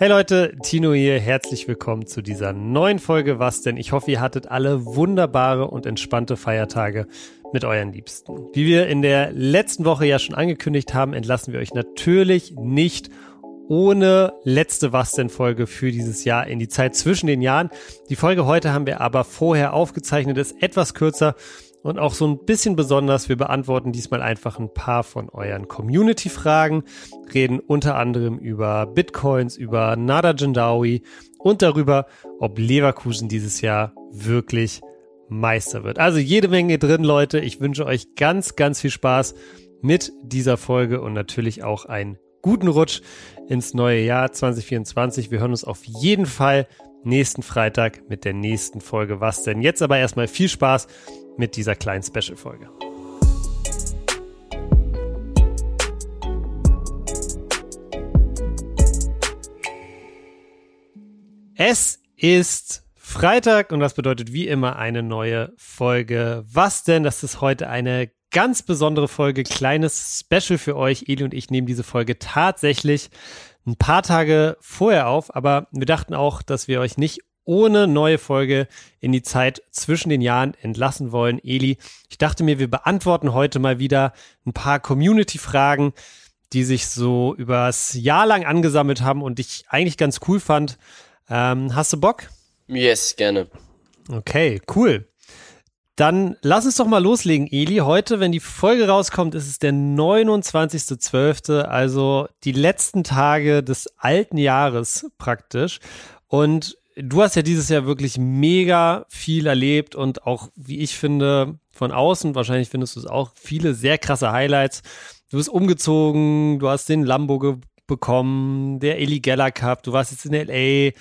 Hey Leute, Tino hier, herzlich willkommen zu dieser neuen Folge Was denn? Ich hoffe, ihr hattet alle wunderbare und entspannte Feiertage mit euren Liebsten. Wie wir in der letzten Woche ja schon angekündigt haben, entlassen wir euch natürlich nicht ohne letzte Was denn Folge für dieses Jahr in die Zeit zwischen den Jahren. Die Folge heute haben wir aber vorher aufgezeichnet, ist etwas kürzer und auch so ein bisschen besonders. Wir beantworten diesmal einfach ein paar von euren Community-Fragen, reden unter anderem über Bitcoins, über Nada Jandawi und darüber, ob Leverkusen dieses Jahr wirklich Meister wird. Also jede Menge drin, Leute. Ich wünsche euch ganz, ganz viel Spaß mit dieser Folge und natürlich auch einen guten Rutsch ins neue Jahr 2024. Wir hören uns auf jeden Fall nächsten Freitag mit der nächsten Folge. Was denn? Jetzt aber erstmal viel Spaß mit dieser kleinen Special-Folge. Es ist Freitag und das bedeutet wie immer eine neue Folge. Was denn? Das ist heute eine ganz besondere Folge, kleines Special für euch. Eli und ich nehmen diese Folge tatsächlich ein paar Tage vorher auf, aber wir dachten auch, dass wir euch nicht ohne neue Folge in die Zeit zwischen den Jahren entlassen wollen. Eli, ich dachte mir, wir beantworten heute mal wieder ein paar Community-Fragen, die sich so übers Jahr lang angesammelt haben und ich eigentlich ganz cool fand. Ähm, hast du Bock? Yes, gerne. Okay, cool. Dann lass uns doch mal loslegen, Eli. Heute, wenn die Folge rauskommt, ist es der 29.12., also die letzten Tage des alten Jahres praktisch. Und du hast ja dieses Jahr wirklich mega viel erlebt und auch, wie ich finde, von außen, wahrscheinlich findest du es auch, viele sehr krasse Highlights. Du bist umgezogen, du hast den Lambo bekommen, der Eli Geller Cup, du warst jetzt in LA,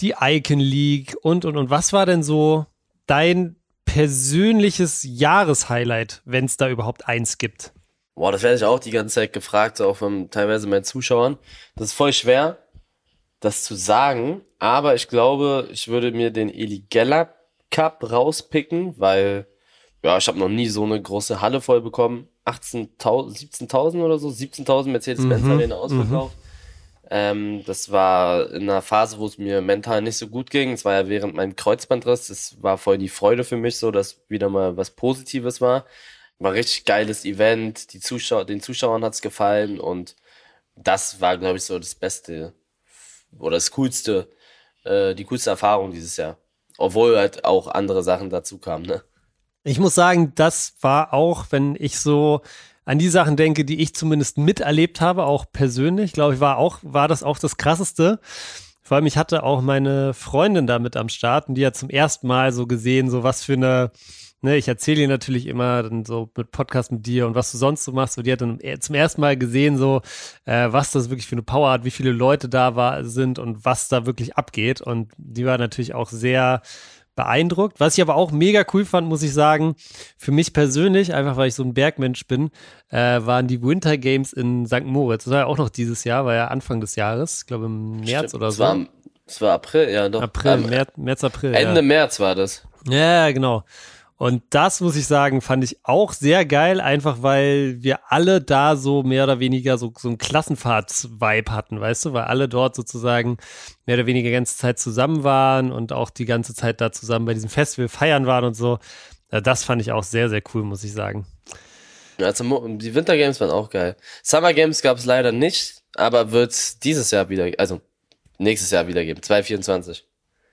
die Icon League und, und, und. Was war denn so dein persönliches Jahreshighlight, wenn es da überhaupt eins gibt? Boah, das werde ich auch die ganze Zeit gefragt, auch von teilweise meinen Zuschauern. Das ist voll schwer, das zu sagen, aber ich glaube, ich würde mir den Eli Geller Cup rauspicken, weil ja, ich habe noch nie so eine große Halle voll bekommen. 18.000, 17.000 oder so, 17.000 Mercedes-Benz mhm, Arena ausverkauft. Mhm. Ähm, das war in einer Phase, wo es mir mental nicht so gut ging. Es war ja während meinem Kreuzbandriss. Das war voll die Freude für mich, so dass wieder mal was Positives war. War ein richtig geiles Event. Die Zuschauer, den Zuschauern hat's gefallen und das war, glaube ich, so das Beste oder das Coolste, äh, die coolste Erfahrung dieses Jahr. Obwohl halt auch andere Sachen dazu kamen, ne? Ich muss sagen, das war auch, wenn ich so an die Sachen denke, die ich zumindest miterlebt habe, auch persönlich, glaube ich, war auch, war das auch das krasseste. Vor allem, ich hatte auch meine Freundin da mit am Start und die hat zum ersten Mal so gesehen, so was für eine, ne, ich erzähle ihr natürlich immer dann so mit Podcast mit dir und was du sonst so machst. Und die hat dann zum ersten Mal gesehen, so, äh, was das wirklich für eine Power hat, wie viele Leute da war, sind und was da wirklich abgeht. Und die war natürlich auch sehr, beeindruckt. Was ich aber auch mega cool fand, muss ich sagen, für mich persönlich, einfach weil ich so ein Bergmensch bin, äh, waren die Winter Games in St. Moritz. Das war ja auch noch dieses Jahr, war ja Anfang des Jahres, ich glaube im März Stimmt, oder so. War, es war April, ja doch. April, ähm, März, März, April. Ende ja. März war das. Ja, genau. Und das muss ich sagen, fand ich auch sehr geil, einfach weil wir alle da so mehr oder weniger so, so ein Klassenfahrts-Vibe hatten, weißt du, weil alle dort sozusagen mehr oder weniger die ganze Zeit zusammen waren und auch die ganze Zeit da zusammen bei diesem Festival feiern waren und so. Das fand ich auch sehr, sehr cool, muss ich sagen. Also die Winter Games waren auch geil. Summer Games gab es leider nicht, aber wird es dieses Jahr wieder, also nächstes Jahr wieder geben, 2024.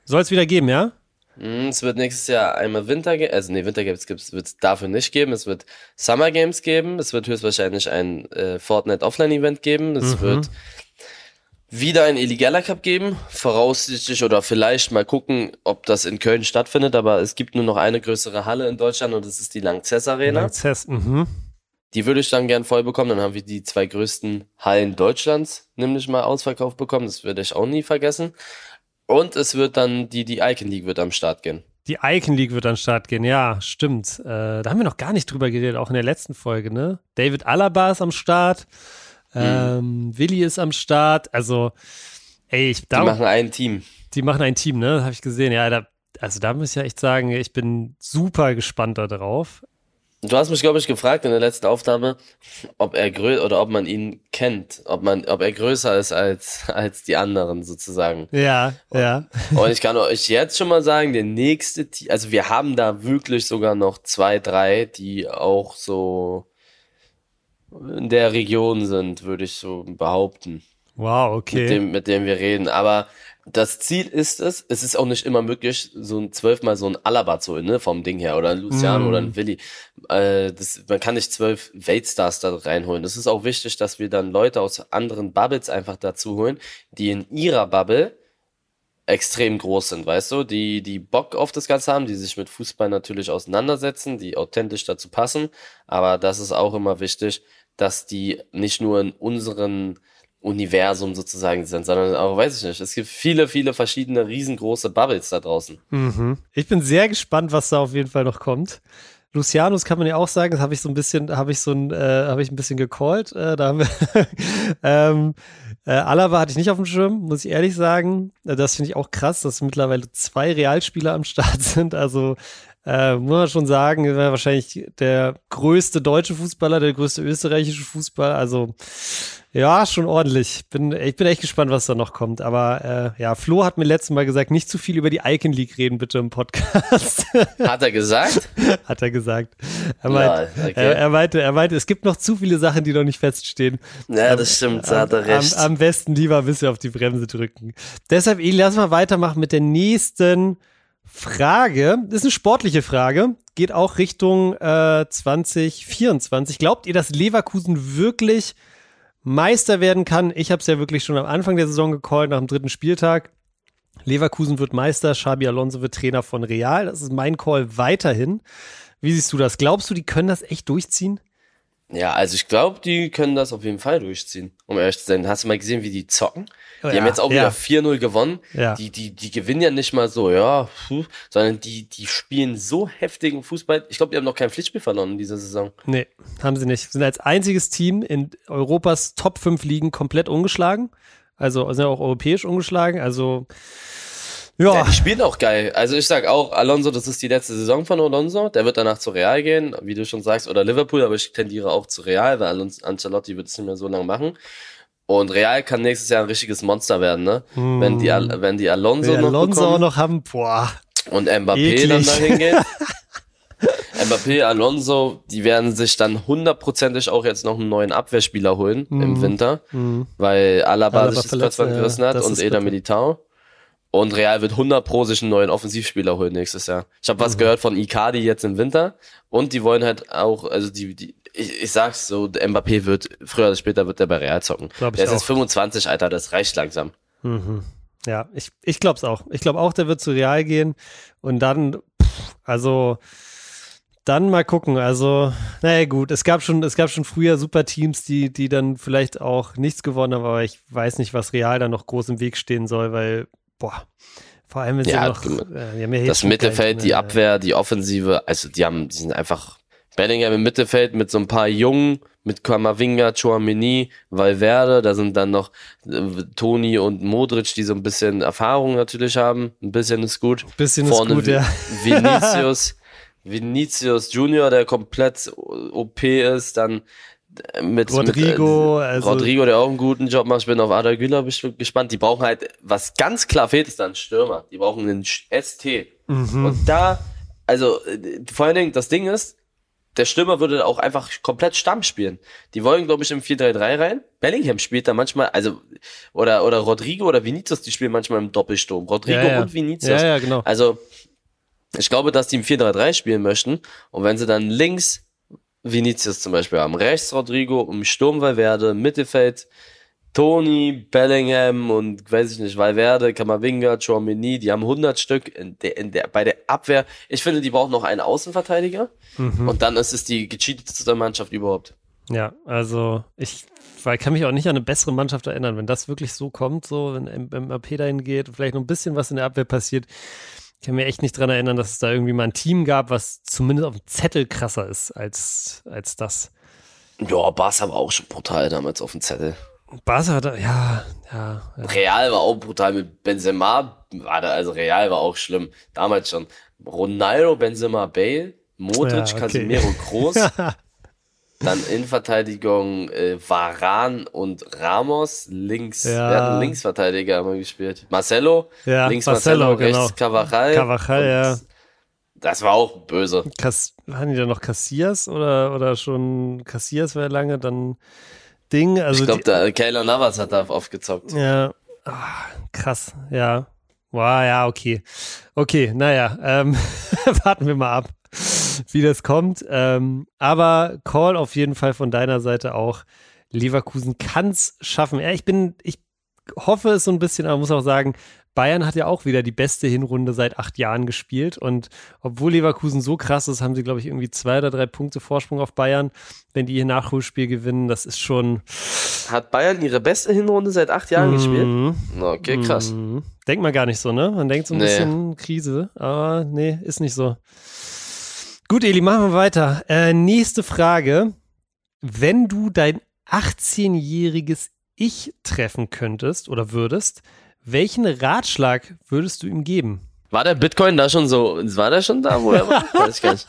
Soll es wieder geben, ja? Mhm, es wird nächstes Jahr einmal Winter, also nee, Winter Games wird es dafür nicht geben. Es wird Summer Games geben. Es wird höchstwahrscheinlich ein äh, Fortnite Offline Event geben. Es mhm. wird wieder ein Illegala Cup geben. Voraussichtlich oder vielleicht mal gucken, ob das in Köln stattfindet. Aber es gibt nur noch eine größere Halle in Deutschland und das ist die Langzess Arena. Langzess, mhm. Die würde ich dann gern voll bekommen. Dann haben wir die zwei größten Hallen Deutschlands nämlich mal ausverkauft bekommen. Das würde ich auch nie vergessen. Und es wird dann, die, die Icon League wird am Start gehen. Die Icon League wird am Start gehen, ja, stimmt. Äh, da haben wir noch gar nicht drüber geredet, auch in der letzten Folge, ne? David Alaba ist am Start. Ähm, mhm. Willi ist am Start. Also, ey, ich darum, Die machen ein Team. Die machen ein Team, ne? Habe ich gesehen. Ja, da, also da muss ich ja echt sagen, ich bin super gespannt darauf. Du hast mich, glaube ich, gefragt in der letzten Aufnahme, ob er grö oder ob man ihn kennt, ob man, ob er größer ist als, als die anderen sozusagen. Ja, ja. Und ich kann euch jetzt schon mal sagen, der nächste, also wir haben da wirklich sogar noch zwei, drei, die auch so in der Region sind, würde ich so behaupten. Wow, okay. Mit dem, mit dem wir reden. Aber das Ziel ist es, es ist auch nicht immer möglich, so ein zwölfmal so ein Alaba zu holen, ne, vom Ding her, oder ein Luciano mm. oder ein Willi. Äh, das, man kann nicht zwölf Weltstars da reinholen. Es ist auch wichtig, dass wir dann Leute aus anderen Bubbles einfach dazu holen, die in ihrer Bubble extrem groß sind, weißt du, die, die Bock auf das Ganze haben, die sich mit Fußball natürlich auseinandersetzen, die authentisch dazu passen. Aber das ist auch immer wichtig, dass die nicht nur in unseren Universum sozusagen sind, sondern auch, weiß ich nicht, es gibt viele, viele verschiedene riesengroße Bubbles da draußen. Mhm. Ich bin sehr gespannt, was da auf jeden Fall noch kommt. Lucianus kann man ja auch sagen, das habe ich so ein bisschen, habe ich so ein, äh, habe ich ein bisschen gecallt. Äh, da haben wir ähm, äh, Alaba hatte ich nicht auf dem Schirm, muss ich ehrlich sagen. Äh, das finde ich auch krass, dass mittlerweile zwei Realspieler am Start sind. Also äh, muss man schon sagen, er war wahrscheinlich der größte deutsche Fußballer, der größte österreichische Fußballer. Also ja, schon ordentlich. Bin, ich bin echt gespannt, was da noch kommt. Aber äh, ja, Flo hat mir letztes Mal gesagt, nicht zu viel über die Icon League reden, bitte im Podcast. Hat er gesagt? hat er gesagt. Er, meint, ja, okay. er, er, meinte, er meinte, es gibt noch zu viele Sachen, die noch nicht feststehen. Ja, das stimmt, da hat er recht. Am, am, besten lieber ein bisschen auf die Bremse drücken. Deshalb, Eli, lass mal weitermachen mit der nächsten Frage. Das ist eine sportliche Frage. Geht auch Richtung äh, 2024. Glaubt ihr, dass Leverkusen wirklich Meister werden kann. Ich habe es ja wirklich schon am Anfang der Saison gecallt, nach dem dritten Spieltag. Leverkusen wird Meister, Xabi Alonso wird Trainer von Real. Das ist mein Call weiterhin. Wie siehst du das? Glaubst du, die können das echt durchziehen? Ja, also ich glaube, die können das auf jeden Fall durchziehen, um ehrlich zu sein. Hast du mal gesehen, wie die zocken? Die ja, haben jetzt auch ja. wieder 4-0 gewonnen. Ja. Die, die, die gewinnen ja nicht mal so, ja, puh, sondern die, die spielen so heftigen Fußball. Ich glaube, die haben noch kein Pflichtspiel verloren in dieser Saison. Nee, haben sie nicht. Sind als einziges Team in Europas Top 5 Ligen komplett ungeschlagen. Also sind auch europäisch ungeschlagen. Also ja. ja. Die spielen auch geil. Also ich sag auch, Alonso, das ist die letzte Saison von Alonso. Der wird danach zu Real gehen, wie du schon sagst, oder Liverpool, aber ich tendiere auch zu Real, weil Ancelotti wird es nicht mehr so lange machen. Und Real kann nächstes Jahr ein richtiges Monster werden, ne? Mm. Wenn die, wenn die Alonso, noch, Alonso bekommen, noch haben, boah. Und Mbappé eklig. dann dahin geht. Mbappé, Alonso, die werden sich dann hundertprozentig auch jetzt noch einen neuen Abwehrspieler holen mm. im Winter, mm. weil Alaba, Alaba sich das Kreuzband gerissen hat und Eda Militao. Und Real wird 100 pro sich einen neuen Offensivspieler holen nächstes Jahr. Ich habe was mhm. gehört von Icardi jetzt im Winter und die wollen halt auch, also die, die ich, ich sag's so, Mbappé wird, früher oder später wird der bei Real zocken. Glaub der ist jetzt 25, Alter, das reicht langsam. Mhm. Ja, ich, ich glaub's auch. Ich glaube auch, der wird zu Real gehen und dann, pff, also, dann mal gucken. Also, naja, gut, es gab schon, es gab schon früher super Teams, die, die dann vielleicht auch nichts gewonnen haben, aber ich weiß nicht, was Real da noch groß im Weg stehen soll, weil boah, vor allem, wenn sie ja, noch, äh, ja das Mittelfeld, die Abwehr, die Offensive, also die haben, die sind einfach Bellingham im Mittelfeld mit so ein paar Jungen, mit Kamavinga, Chouameni, Valverde, da sind dann noch äh, Toni und Modric, die so ein bisschen Erfahrung natürlich haben. Ein bisschen ist gut. Ein bisschen Vorne ist gut, ja. Vinicius, Vinicius Junior, der komplett OP ist, dann mit Rodrigo, mit, äh, also Rodrigo, der auch einen guten Job macht. Ich bin auf Ada Güler gespannt. Die brauchen halt, was ganz klar fehlt, ist dann Stürmer. Die brauchen einen ST. Mhm. Und da, also äh, vor allen Dingen, das Ding ist, der Stürmer würde auch einfach komplett Stamm spielen. Die wollen, glaube ich, im 4-3-3 rein. Bellingham spielt da manchmal, also, oder, oder Rodrigo oder Vinicius, die spielen manchmal im Doppelsturm. Rodrigo ja, ja. und Vinicius. Ja, ja, genau. Also, ich glaube, dass die im 4-3-3 spielen möchten. Und wenn sie dann links Vinicius zum Beispiel haben. Rechts Rodrigo, im Sturm Valverde, Mittelfeld Toni, Bellingham und weiß ich nicht, Valverde, Kamavinga, Chouameni, die haben 100 Stück in der, in der, bei der Abwehr. Ich finde, die brauchen noch einen Außenverteidiger mhm. und dann ist es die gecheatetste Mannschaft überhaupt. Ja, also ich weil kann mich auch nicht an eine bessere Mannschaft erinnern, wenn das wirklich so kommt, so wenn MAP dahin geht, vielleicht noch ein bisschen was in der Abwehr passiert. Ich kann mir echt nicht dran erinnern, dass es da irgendwie mal ein Team gab, was zumindest auf dem Zettel krasser ist als, als das. Ja, Barca war auch schon brutal damals auf dem Zettel. Barca hat, ja, ja, ja. Real war auch brutal mit Benzema, war da, also Real war auch schlimm. Damals schon. Ronaldo, Benzema, Bale, Modric, Ja, okay. Casemiro, Groß. Dann Innenverteidigung äh, Varan und Ramos. Links, Ja. wer hat einen Linksverteidiger wir gespielt? Marcelo. Ja, links Marcelo, Marcelo, genau. rechts. Carvajal, Und ja. Das war auch böse. Cass hatten die da noch Cassias oder, oder schon Cassias war lange, dann Ding. Also ich glaube, der Kayla Navas hat da aufgezockt. Ja, ah, krass, ja. Wow, ja, okay. Okay, naja, ähm, warten wir mal ab, wie das kommt. Ähm, aber Call auf jeden Fall von deiner Seite auch. Leverkusen kann's schaffen. Ja, ich bin, ich hoffe es so ein bisschen, aber muss auch sagen, Bayern hat ja auch wieder die beste Hinrunde seit acht Jahren gespielt. Und obwohl Leverkusen so krass ist, haben sie, glaube ich, irgendwie zwei oder drei Punkte Vorsprung auf Bayern. Wenn die ihr Nachholspiel gewinnen, das ist schon. Hat Bayern ihre beste Hinrunde seit acht Jahren gespielt? Mhm. Okay, krass. Mhm. Denkt man gar nicht so, ne? Man denkt so ein Nee. bisschen Krise, aber nee, ist nicht so. Gut, Eli, machen wir weiter. Äh, nächste Frage. Wenn du dein 18-jähriges Ich treffen könntest oder würdest, welchen Ratschlag würdest du ihm geben? War der Bitcoin da schon so, war der schon da, wo er war? Weiß ich gar nicht.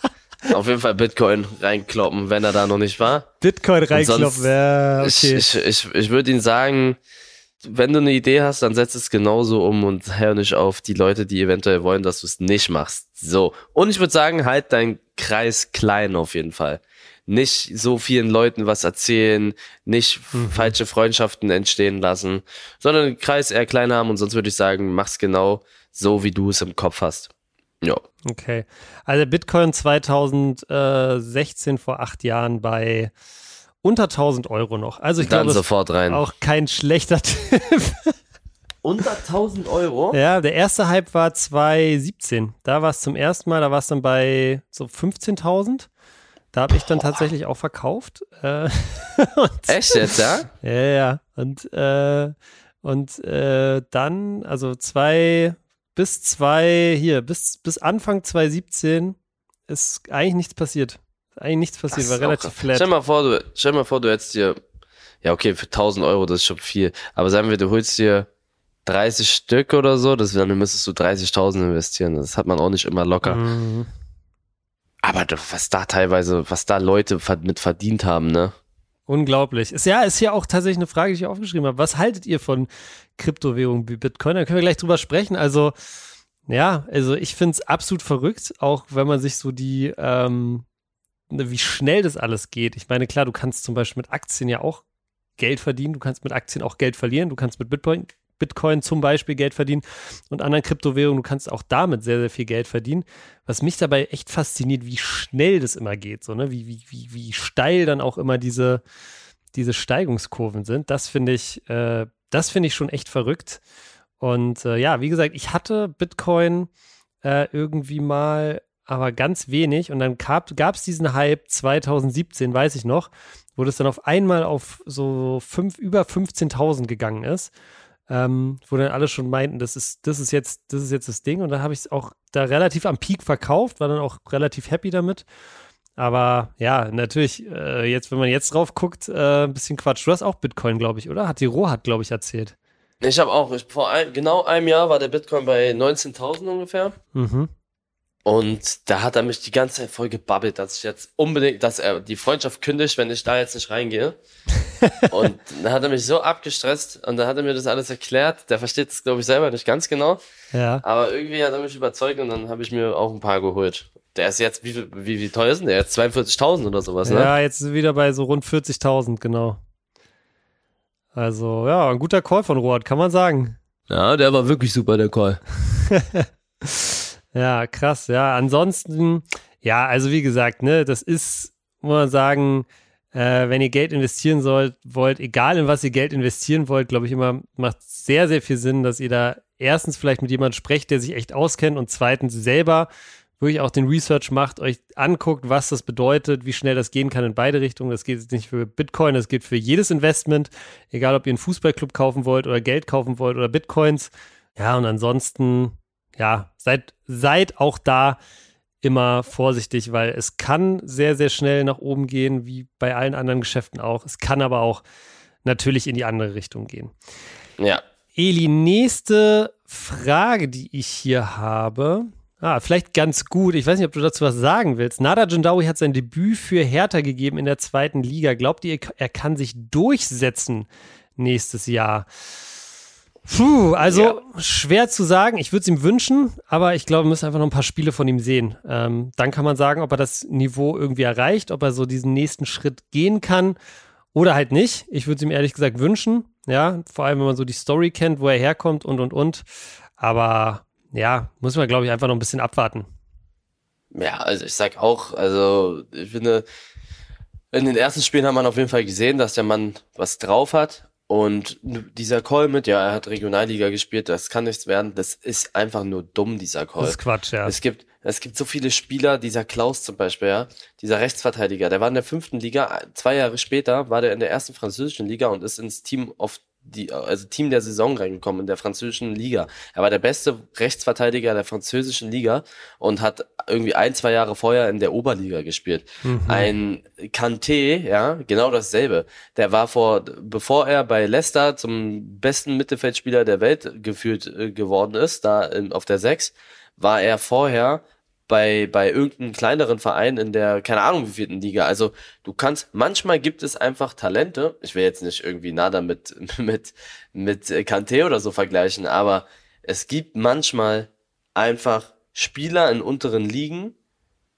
Auf jeden Fall Bitcoin reinkloppen, wenn er da noch nicht war. Bitcoin reinklopfen, sonst- ja, okay. Ich, ich, ich, ich würde ihn sagen, wenn du eine Idee hast, dann setz es genauso um und hör nicht auf die Leute, die eventuell wollen, dass du es nicht machst. So. Und ich würde sagen, halt deinen Kreis klein auf jeden Fall. Nicht so vielen Leuten was erzählen, nicht Mhm. falsche Freundschaften entstehen lassen, sondern den Kreis eher klein haben und sonst würde ich sagen, mach's genau so, wie du es im Kopf hast. Ja. Okay. Also Bitcoin 2016 vor acht Jahren bei unter 1000 Euro noch. Also ich Dann glaube, sofort rein. auch kein schlechter Tipp. Unter 1000 Euro? Ja, der erste Hype war 2017. Da war es zum ersten Mal, da war es dann bei so 15.000. Da habe ich dann tatsächlich auch verkauft. Äh, Echt jetzt, ja? ja, ja. Und, äh, und äh, dann, also zwei bis zwei, hier, bis, bis Anfang 2017 ist eigentlich nichts passiert. Eigentlich nichts passiert, war relativ krass. flat. Stell mal vor, du, stell mal vor, du hättest dir, ja okay, für 1000 Euro, das ist schon viel, aber sagen wir, du holst dir 30 Stück oder so, das, dann müsstest du 30.000 investieren, das hat man auch nicht immer locker. Mhm. Aber was da teilweise, was da Leute mit verdient haben, ne? Unglaublich. Ist ja, ist ja auch tatsächlich eine Frage, die ich aufgeschrieben habe. Was haltet ihr von Kryptowährungen wie Bitcoin? Da können wir gleich drüber sprechen. Also, ja, also ich finde es absolut verrückt, auch wenn man sich so die, ähm, ne, wie schnell das alles geht. Ich meine, klar, du kannst zum Beispiel mit Aktien ja auch Geld verdienen, du kannst mit Aktien auch Geld verlieren, du kannst mit Bitcoin, Bitcoin zum Beispiel Geld verdienen und anderen Kryptowährungen, du kannst auch damit sehr, sehr viel Geld verdienen. Was mich dabei echt fasziniert, wie schnell das immer geht, so, ne? Wie, wie, wie, wie steil dann auch immer diese, diese Steigungskurven sind. Das finde ich, äh, das ich schon echt verrückt. Und äh, ja, wie gesagt, ich hatte Bitcoin äh, irgendwie mal, aber ganz wenig. Und dann gab es diesen Hype 2017, weiß ich noch, wo das dann auf einmal auf so fünf, über 15.000 gegangen ist. Ähm, wo dann alle schon meinten, das ist, das ist jetzt, das ist jetzt das Ding. Und dann habe ich es auch da relativ am Peak verkauft, war dann auch relativ happy damit. Aber ja, natürlich, äh, jetzt, wenn man jetzt drauf guckt, äh, ein bisschen Quatsch. Du hast auch Bitcoin, glaube ich, oder? Hat die Rohat, glaube ich, erzählt. Ich habe auch, ich, vor ein, genau einem Jahr war der Bitcoin bei 19.000 ungefähr. Mhm. Und da hat er mich die ganze Zeit voll gebabbelt, dass ich jetzt unbedingt, dass er die Freundschaft kündigt, wenn ich da jetzt nicht reingehe. und dann hat er mich so abgestresst und dann hat er mir das alles erklärt. Der versteht das, glaube ich, selber nicht ganz genau. Ja. Aber irgendwie hat er mich überzeugt und dann habe ich mir auch ein paar geholt. Der ist jetzt, wie, wie, wie teuer ist denn der? Jetzt 42.000 oder sowas, ne? Ja, jetzt er wieder bei so rund 40.000, genau. Also, ja, ein guter Call von Rohat, kann man sagen. Ja, der war wirklich super, der Call. Ja, krass, ja. Ansonsten, ja, also wie gesagt, ne, das ist, muss man sagen, äh, wenn ihr Geld investieren sollt, wollt, egal in was ihr Geld investieren wollt, glaube ich immer, macht sehr, sehr viel Sinn, dass ihr da erstens vielleicht mit jemandem sprecht, der sich echt auskennt und zweitens selber wirklich auch den Research macht, euch anguckt, was das bedeutet, wie schnell das gehen kann in beide Richtungen. Das geht jetzt nicht für Bitcoin, das geht für jedes Investment, egal ob ihr einen Fußballclub kaufen wollt oder Geld kaufen wollt oder Bitcoins. Ja, und ansonsten, ja, seid, seid auch da immer vorsichtig, weil es kann sehr, sehr schnell nach oben gehen, wie bei allen anderen Geschäften auch. Es kann aber auch natürlich in die andere Richtung gehen. Ja. Eli, nächste Frage, die ich hier habe. Ah, vielleicht ganz gut. Ich weiß nicht, ob du dazu was sagen willst. Nada Jindawi hat sein Debüt für Hertha gegeben in der zweiten Liga. Glaubt ihr, er kann sich durchsetzen nächstes Jahr? Puh, also ja. schwer zu sagen. Ich würde es ihm wünschen, aber ich glaube, wir müssen einfach noch ein paar Spiele von ihm sehen. Ähm, dann kann man sagen, ob er das Niveau irgendwie erreicht, ob er so diesen nächsten Schritt gehen kann oder halt nicht. Ich würde es ihm ehrlich gesagt wünschen. Ja, vor allem, wenn man so die Story kennt, wo er herkommt und und und. Aber ja, muss man, glaube ich, einfach noch ein bisschen abwarten. Ja, also ich sag auch, also ich finde, in den ersten Spielen hat man auf jeden Fall gesehen, dass der Mann was drauf hat. Und dieser Call mit, ja, er hat Regionalliga gespielt, das kann nichts werden, das ist einfach nur dumm, dieser Call. Das ist Quatsch, ja. Es gibt, es gibt so viele Spieler, dieser Klaus zum Beispiel, ja, dieser Rechtsverteidiger, der war in der fünften Liga, zwei Jahre später war der in der ersten französischen Liga und ist ins Team of die, also Team der Saison reingekommen in der französischen Liga. Er war der beste Rechtsverteidiger der französischen Liga und hat irgendwie ein, zwei Jahre vorher in der Oberliga gespielt. Mhm. Ein Kanté, ja, genau dasselbe. Der war vor, bevor er bei Leicester zum besten Mittelfeldspieler der Welt geführt äh, geworden ist, da in, auf der 6, war er vorher bei, bei irgendeinem kleineren Verein in der, keine Ahnung wie vierten Liga. Also du kannst, manchmal gibt es einfach Talente, ich will jetzt nicht irgendwie nada mit, mit, mit Kante oder so vergleichen, aber es gibt manchmal einfach Spieler in unteren Ligen,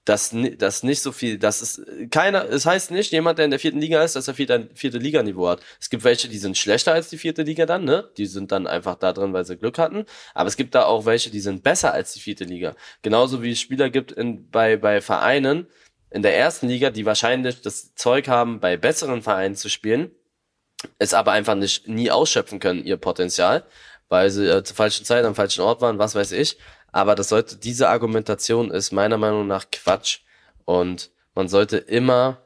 dass das nicht so viel, das ist keiner, es heißt nicht, jemand, der in der vierten Liga ist, dass er vierte, vierte Liga-Niveau hat. Es gibt welche, die sind schlechter als die vierte Liga dann, ne? Die sind dann einfach da drin, weil sie Glück hatten. Aber es gibt da auch welche, die sind besser als die vierte Liga. Genauso wie es Spieler gibt in, bei, bei Vereinen in der ersten Liga, die wahrscheinlich das Zeug haben, bei besseren Vereinen zu spielen, es aber einfach nicht nie ausschöpfen können, ihr Potenzial, weil sie äh, zur falschen Zeit am falschen Ort waren, was weiß ich. Aber das sollte, diese Argumentation ist meiner Meinung nach Quatsch. Und man sollte immer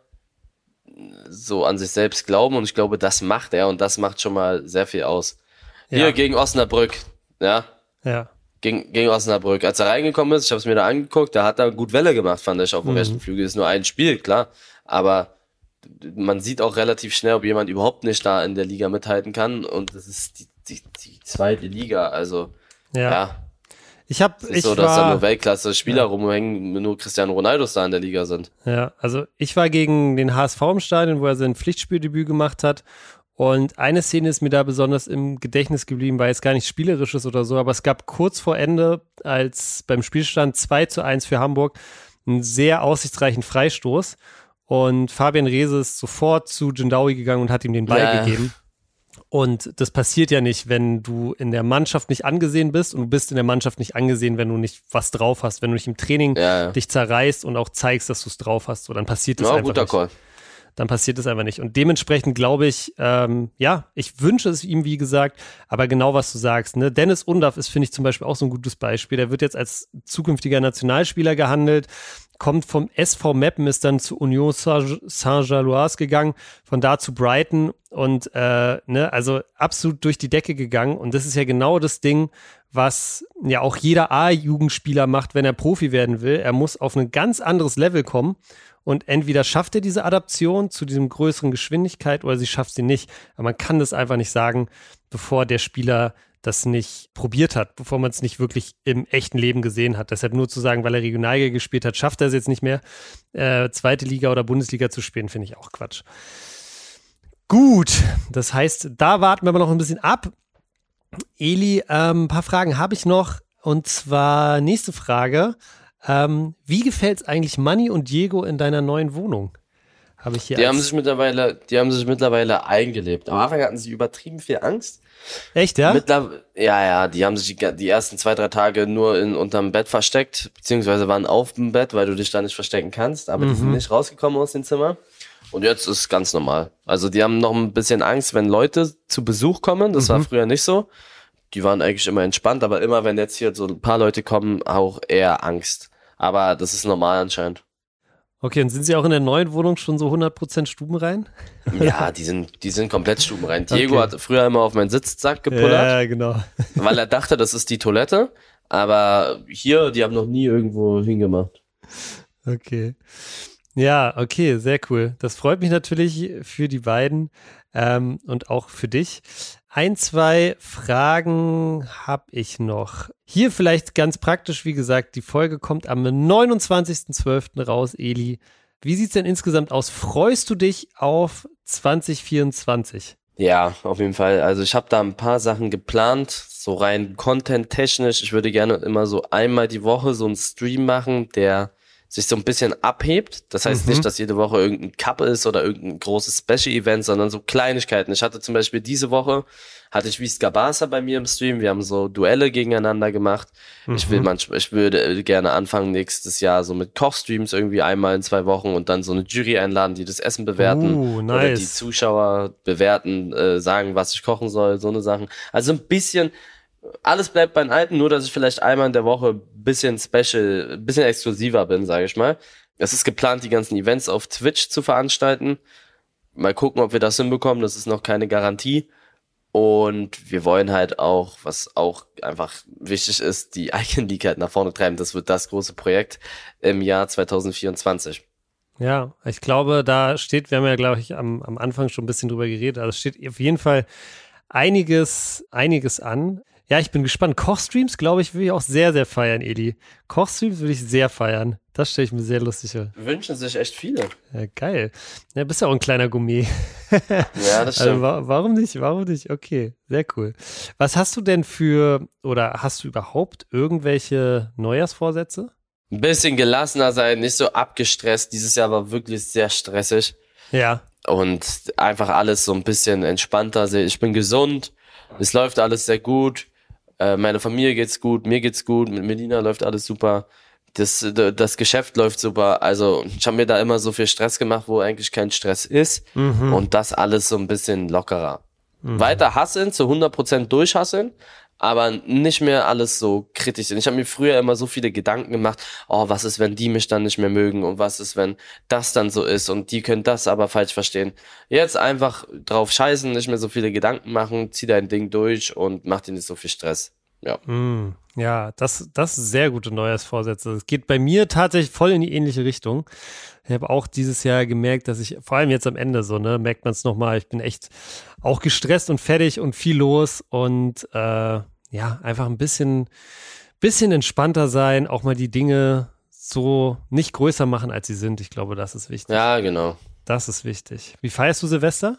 so an sich selbst glauben und ich glaube, das macht er und das macht schon mal sehr viel aus. Ja. Hier gegen Osnabrück, ja. Ja. Gegen, gegen Osnabrück. Als er reingekommen ist, ich habe es mir da angeguckt, da hat er gut Welle gemacht, fand ich, auf dem mhm. rechten Flügel. Ist nur ein Spiel, klar. Aber man sieht auch relativ schnell, ob jemand überhaupt nicht da in der Liga mithalten kann. Und das ist die, die, die zweite Liga. Also, ja. ja ich habe ich so, dass da nur Weltklasse-Spieler ja. rumhängen, nur Cristiano Ronaldos da in der Liga sind. Ja, also ich war gegen den HSV im Stadion, wo er sein Pflichtspieldebüt gemacht hat. Und eine Szene ist mir da besonders im Gedächtnis geblieben, weil es gar nicht spielerisches oder so, aber es gab kurz vor Ende, als beim Spielstand 2 zu 1 für Hamburg, einen sehr aussichtsreichen Freistoß. Und Fabian Reese ist sofort zu Jindawi gegangen und hat ihm den Ball ja. gegeben. Und das passiert ja nicht, wenn du in der Mannschaft nicht angesehen bist und du bist in der Mannschaft nicht angesehen, wenn du nicht was drauf hast, wenn du nicht im Training ja, ja. dich zerreißt und auch zeigst, dass du es drauf hast. So, dann passiert das ja, einfach guter nicht. Call. Dann passiert das einfach nicht. Und dementsprechend glaube ich, ähm, ja, ich wünsche es ihm, wie gesagt, aber genau was du sagst. Ne? Dennis Undaff ist, finde ich, zum Beispiel auch so ein gutes Beispiel. Der wird jetzt als zukünftiger Nationalspieler gehandelt kommt vom SV Meppen, ist dann zu Union Saint-Galois gegangen, von da zu Brighton und äh, ne, also absolut durch die Decke gegangen. Und das ist ja genau das Ding, was ja auch jeder A-Jugendspieler macht, wenn er Profi werden will. Er muss auf ein ganz anderes Level kommen. Und entweder schafft er diese Adaption zu diesem größeren Geschwindigkeit oder sie schafft sie nicht. Aber man kann das einfach nicht sagen, bevor der Spieler das nicht probiert hat, bevor man es nicht wirklich im echten Leben gesehen hat. Deshalb nur zu sagen, weil er Regionalliga gespielt hat, schafft er es jetzt nicht mehr, äh, zweite Liga oder Bundesliga zu spielen, finde ich auch Quatsch. Gut, das heißt, da warten wir aber noch ein bisschen ab. Eli, ähm, ein paar Fragen habe ich noch. Und zwar nächste Frage. Ähm, wie gefällt es eigentlich Manny und Diego in deiner neuen Wohnung? Habe ich hier. Die haben sich mittlerweile, die haben sich mittlerweile eingelebt. Am Anfang hatten sie übertrieben viel Angst. Echt, ja? Mittler ja, ja, die haben sich die, die ersten zwei, drei Tage nur in, unterm Bett versteckt, beziehungsweise waren auf dem Bett, weil du dich da nicht verstecken kannst, aber mhm. die sind mhm. nicht rausgekommen aus dem Zimmer. Und jetzt ist es ganz normal. Also die haben noch ein bisschen Angst, wenn Leute zu Besuch kommen. Das mhm. war früher nicht so. Die waren eigentlich immer entspannt, aber immer wenn jetzt hier so ein paar Leute kommen, auch eher Angst. Aber das ist normal anscheinend. Okay, und sind Sie auch in der neuen Wohnung schon so 100% stubenrein? Ja, die sind, die sind komplett stubenrein. Diego okay. hat früher immer auf meinen Sitzsack gepullert. Ja, genau. weil er dachte, das ist die Toilette. Aber hier, die haben noch nie irgendwo hingemacht. Okay. Ja, okay, sehr cool. Das freut mich natürlich für die beiden ähm, und auch für dich. Ein, zwei Fragen habe ich noch. Hier vielleicht ganz praktisch, wie gesagt, die Folge kommt am 29.12. raus, Eli. Wie sieht's denn insgesamt aus? Freust du dich auf 2024? Ja, auf jeden Fall. Also ich habe da ein paar Sachen geplant, so rein content-technisch. Ich würde gerne immer so einmal die Woche so einen Stream machen, der sich so ein bisschen abhebt. Das heißt mhm. nicht, dass jede Woche irgendein Cup ist oder irgendein großes Special-Event, sondern so Kleinigkeiten. Ich hatte zum Beispiel diese Woche, hatte ich Visca Barca bei mir im Stream. Wir haben so Duelle gegeneinander gemacht. Mhm. Ich will mhm. manchmal, ich würde gerne anfangen nächstes Jahr so mit Kochstreams irgendwie einmal in zwei Wochen und dann so eine Jury einladen, die das Essen bewerten. Uh, nice. Oder die Zuschauer bewerten, äh, sagen, was ich kochen soll, so eine Sachen. Also ein bisschen, alles bleibt beim Alten, nur dass ich vielleicht einmal in der Woche bisschen special, bisschen exklusiver bin, sage ich mal. Es ist geplant, die ganzen Events auf Twitch zu veranstalten. Mal gucken, ob wir das hinbekommen. Das ist noch keine Garantie. Und wir wollen halt auch, was auch einfach wichtig ist, die Icon League halt nach vorne treiben. Das wird das große Projekt im Jahr 2024. Ja, ich glaube, da steht, wir haben ja, glaube ich, am, am Anfang schon ein bisschen drüber geredet, also steht auf jeden Fall einiges, einiges an. Ja, ich bin gespannt. Kochstreams, glaube ich, würde ich auch sehr, sehr feiern, Eli. Kochstreams würde ich sehr feiern. Das stelle ich mir sehr lustig vor. Wünschen sich echt viele. Ja, geil. Ja, bist ja auch ein kleiner Gourmet. ja, das stimmt. Also, warum nicht? Warum nicht? Okay, sehr cool. Was hast du denn für, oder hast du überhaupt irgendwelche Neujahrsvorsätze? Ein bisschen gelassener sein, nicht so abgestresst. Dieses Jahr war wirklich sehr stressig. Ja. Und einfach alles so ein bisschen entspannter. Ich bin gesund. Es läuft alles sehr gut äh, meine Familie geht's gut, mir geht's gut, mit Melina läuft alles super. Das, das Geschäft läuft super. Also ich habe mir da immer so viel Stress gemacht, wo eigentlich kein Stress ist. Mhm. Und das alles so ein bisschen lockerer. Mhm. Weiter hasseln, zu 100% durchhasseln, aber nicht mehr alles so kritisch Ich habe mir früher immer so viele Gedanken gemacht, oh, was ist, wenn die mich dann nicht mehr mögen und was ist, wenn das dann so ist und die können das aber falsch verstehen. Jetzt einfach drauf scheißen, nicht mehr so viele Gedanken machen, zieh dein Ding durch und mach dir nicht so viel Stress. Ja. Mm, ja, das, das ist sehr gute Neujahrsvorsätze. Es geht bei mir tatsächlich voll in die ähnliche Richtung. Ich habe auch dieses Jahr gemerkt, dass ich, vor allem jetzt am Ende so, ne, merkt man es nochmal, ich bin echt auch gestresst und fertig und viel los und äh, ja, einfach ein bisschen, bisschen entspannter sein, auch mal die Dinge so nicht größer machen, als sie sind. Ich glaube, das ist wichtig. Ja, genau. Das ist wichtig. Wie feierst du Silvester?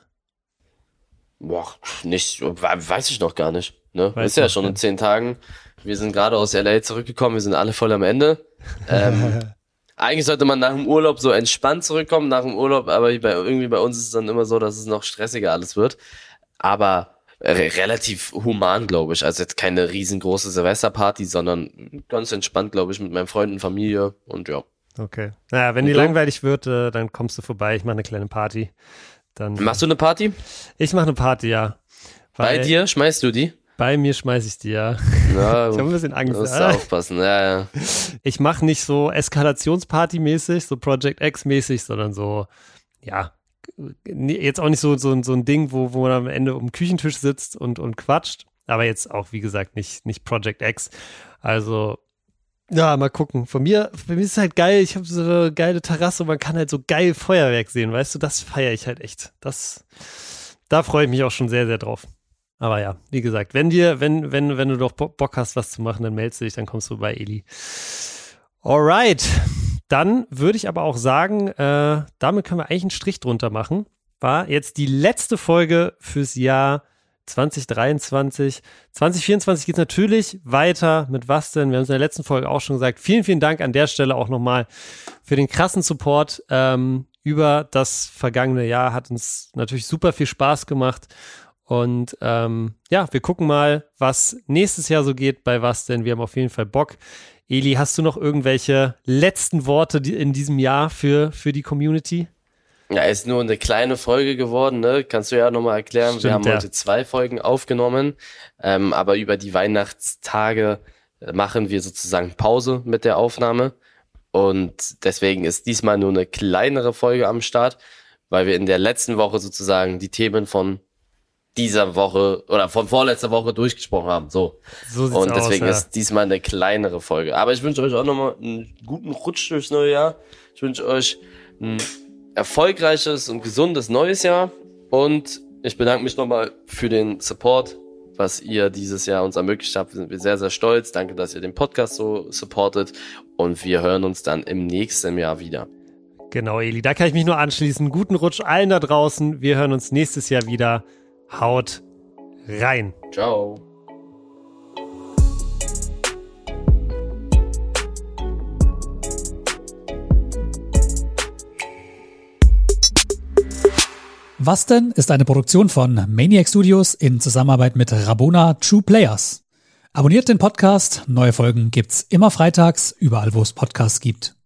Boah, nicht, weiß ich noch gar nicht. Ne? Weiß ist ja schon in zehn Tagen. Wir sind gerade aus LA zurückgekommen, wir sind alle voll am Ende. Ähm, eigentlich sollte man nach dem Urlaub so entspannt zurückkommen, nach dem Urlaub, aber bei, irgendwie bei uns ist es dann immer so, dass es noch stressiger alles wird. Aber re relativ human, glaube ich. Also jetzt keine riesengroße Silvesterparty, sondern ganz entspannt, glaube ich, mit meinen Freunden, Familie und ja. Okay. Naja, wenn und die langweilig wird, äh, dann kommst du vorbei. Ich mache eine kleine Party. Dann, Machst du eine Party? Ich mache eine Party, ja. Bei dir schmeißt du die? Bei mir schmeiße ich die, ja. ja ich habe ein bisschen Angst. Musst ja. aufpassen, ja, ja. Ich mache nicht so Eskalationsparty-mäßig, so Project X-mäßig, sondern so, ja, jetzt auch nicht so, so, so ein Ding, wo, wo man am Ende um den Küchentisch sitzt und, und quatscht. Aber jetzt auch, wie gesagt, nicht, nicht Project X. Also, ja, mal gucken. Von mir, für mich ist es halt geil. Ich habe so eine geile Terrasse und man kann halt so geil Feuerwerk sehen, weißt du? Das feiere ich halt echt. Das, da freue ich mich auch schon sehr, sehr drauf. Aber ja, wie gesagt, wenn dir, wenn, wenn, wenn du doch Bock hast, was zu machen, dann meldest du dich, dann kommst du bei Eli. Alright. Dann würde ich aber auch sagen, äh, damit können wir eigentlich einen Strich drunter machen. War jetzt die letzte Folge fürs Jahr 2023. 2024 geht es natürlich weiter mit was denn? Wir haben es in der letzten Folge auch schon gesagt. Vielen, vielen Dank an der Stelle auch nochmal für den krassen Support ähm, über das vergangene Jahr. Hat uns natürlich super viel Spaß gemacht. Und ähm, ja, wir gucken mal, was nächstes Jahr so geht, bei was denn. Wir haben auf jeden Fall Bock. Eli, hast du noch irgendwelche letzten Worte in diesem Jahr für, für die Community? Ja, ist nur eine kleine Folge geworden, ne? Kannst du ja nochmal erklären. Stimmt, wir haben ja. heute zwei Folgen aufgenommen, ähm, aber über die Weihnachtstage äh, machen wir sozusagen Pause mit der Aufnahme. Und deswegen ist diesmal nur eine kleinere Folge am Start, weil wir in der letzten Woche sozusagen die Themen von dieser Woche oder von vorletzter Woche durchgesprochen haben. So. so und deswegen aus, ja. ist diesmal eine kleinere Folge. Aber ich wünsche euch auch nochmal einen guten Rutsch durchs neue Jahr. Ich wünsche euch ein erfolgreiches und gesundes neues Jahr. Und ich bedanke mich nochmal für den Support, was ihr dieses Jahr uns ermöglicht habt. Wir sind sehr, sehr stolz. Danke, dass ihr den Podcast so supportet. Und wir hören uns dann im nächsten Jahr wieder. Genau, Eli, da kann ich mich nur anschließen. Guten Rutsch allen da draußen. Wir hören uns nächstes Jahr wieder. Haut rein. Ciao. Was denn ist eine Produktion von Maniac Studios in Zusammenarbeit mit Rabona True Players. Abonniert den Podcast, neue Folgen gibt's immer freitags, überall wo es Podcasts gibt.